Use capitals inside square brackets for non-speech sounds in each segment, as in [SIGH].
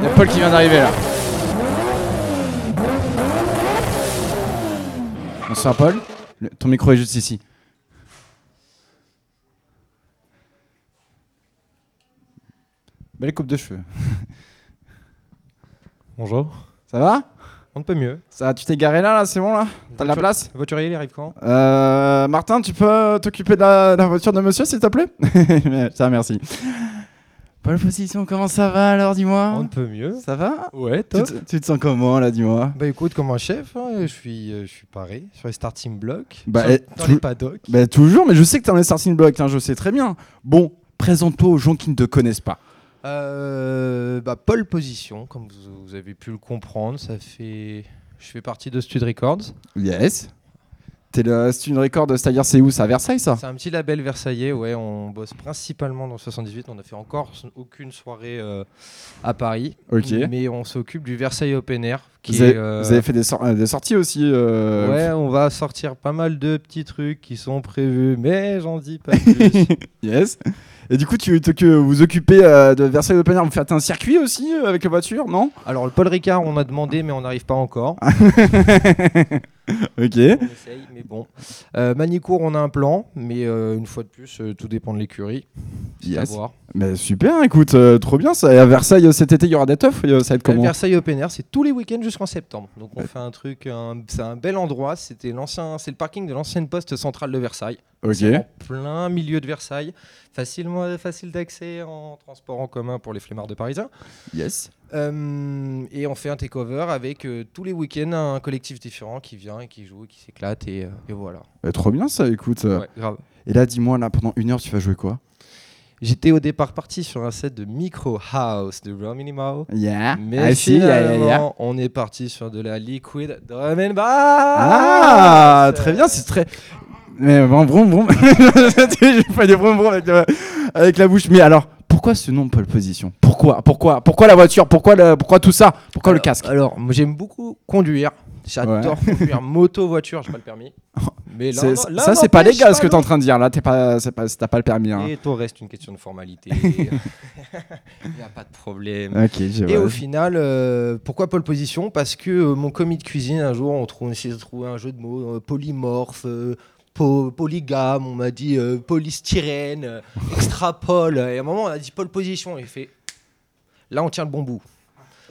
Il y a Paul qui vient d'arriver là. Bonsoir Paul. Le- ton micro est juste ici. Belle coupe de cheveux. [LAUGHS] Bonjour. Ça va? On ne peut mieux. Ça, tu t'es garé là, là, c'est bon là? T'as de la place? Voiturier, il arrive quand? Euh, Martin, tu peux t'occuper de de la voiture de monsieur, s'il te plaît? [LAUGHS] Ça, merci. Paul Position, comment ça va alors, dis-moi On ne peut mieux. Ça va Ouais, tu te, tu te sens comment là, dis-moi Bah écoute, comme un chef, hein, je suis, euh, je suis paré sur les starting blocks, Bah, sur- et dans les paddocks. Bah toujours, mais je sais que t'es dans les starting blocks, hein, je sais très bien. Bon, présente-toi aux gens qui ne te connaissent pas. Euh, bah, pole position, comme vous, vous avez pu le comprendre, ça fait, je fais partie de Stud Records. Yes. T'es le Student Record, c'est-à-dire c'est où? C'est à Versailles ça? C'est un petit label versaillais, ouais. On bosse principalement dans le 78. On n'a fait encore aucune soirée euh, à Paris, Ok. mais on s'occupe du Versailles Open Air. Qui Vous est, avez, euh, vous avez fait des, euh, des sorties aussi euh, Ouais, on va sortir pas mal de petits trucs qui sont prévus, mais j'en dis pas plus. [LAUGHS] Yes. Et du coup, tu, te- que vous occupez euh, de Versailles Open Air, vous faites un circuit aussi euh, avec la voiture, non? Alors le Paul Ricard, on a demandé, mais on n'arrive pas encore. [LAUGHS] [LAUGHS] Ok. On essaye, mais bon. Euh, Manicourt, on a un plan, mais euh, une fois de plus, euh, tout dépend de l'écurie. Yes. Mais super, écoute, trop bien ça. Et à Versailles cet été, il y aura des teufs, ça va être comment Versailles Open Air, c'est tous les week-ends jusqu'en septembre. Donc on fait un truc, un- c'est un bel endroit. C'était l'ancien, c'est le parking de l'ancienne poste centrale de Versailles. Ok. C'est en plein milieu de Versailles, facilement facile d'accès en transport en commun pour les flemmards de Parisiens. Yes. Euh, et on fait un takeover avec euh, tous les week-ends un collectif différent qui vient et qui joue et qui s'éclate et, euh, et voilà. Bah, trop bien ça, écoute. Ouais, grave. Et là, dis-moi, là, pendant une heure, tu vas jouer quoi? J'étais au départ parti sur un set de Micro House de Raw Minimal. Yeah. Mais Ah, si, yeah, yeah, finalement, on est parti sur de la liquid drum and bass. Ah, très bien, c'est très. Mais vroom vroom vroom. [LAUGHS] J'ai fait des vroom vroom avec, avec la bouche. Mais alors, pourquoi ce nom pole position? Pourquoi Pourquoi Pourquoi la voiture? Pourquoi le... Pourquoi tout ça? Pourquoi le casque? Alors, moi, j'aime beaucoup conduire. J'adore conduire [LAUGHS] moto, voiture, j'ai pas le permis. [LAUGHS] Mais là, non, là, Ça, c'est pas légal ce que t'es en train de dire. Là, t'es pas, pas, t'as pas le permis. Hein. Et tout reste une question de formalité. [LAUGHS] Il n'y a pas de problème. Et au final, euh, pourquoi pole position? Parce que euh, mon commis de cuisine, un jour, on, trouve, on essayait de trouver un jeu de mots euh, polymorphe, po- polygame, on m'a dit euh, polystyrène, euh, extrapole. Et à un moment, on a dit pole position. Et il fait là, on tient le bon bout.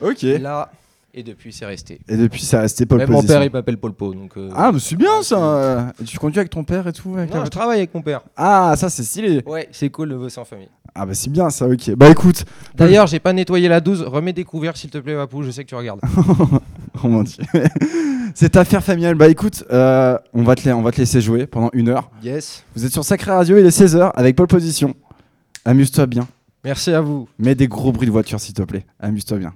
Ok. Et là, et depuis, c'est resté. Et depuis, c'est resté Même mon père, il m'appelle Polpo. Donc, euh, Ah, mais c'est bien ça. euh, Tu conduis avec ton père et tout avec la Non, je voiture travaille avec mon père. Ah, ça, c'est stylé. Ouais, c'est cool de bosser en famille. Ah, bah, c'est bien ça, ok. Bah, écoute. D'ailleurs, j'ai pas nettoyé la 12. Remets des couverts, s'il te plaît, Papou. Je sais que tu regardes. [LAUGHS] Oh mon dieu. [LAUGHS] Cette affaire familiale. Bah, écoute, euh, on, va te la- on va te laisser jouer pendant une heure. Yes. Vous êtes sur Sacré Radio, il est 16h avec pole position. Amuse-toi bien. Merci à vous. Mets des gros bruits de voiture, s'il te plaît. Amuse-toi bien.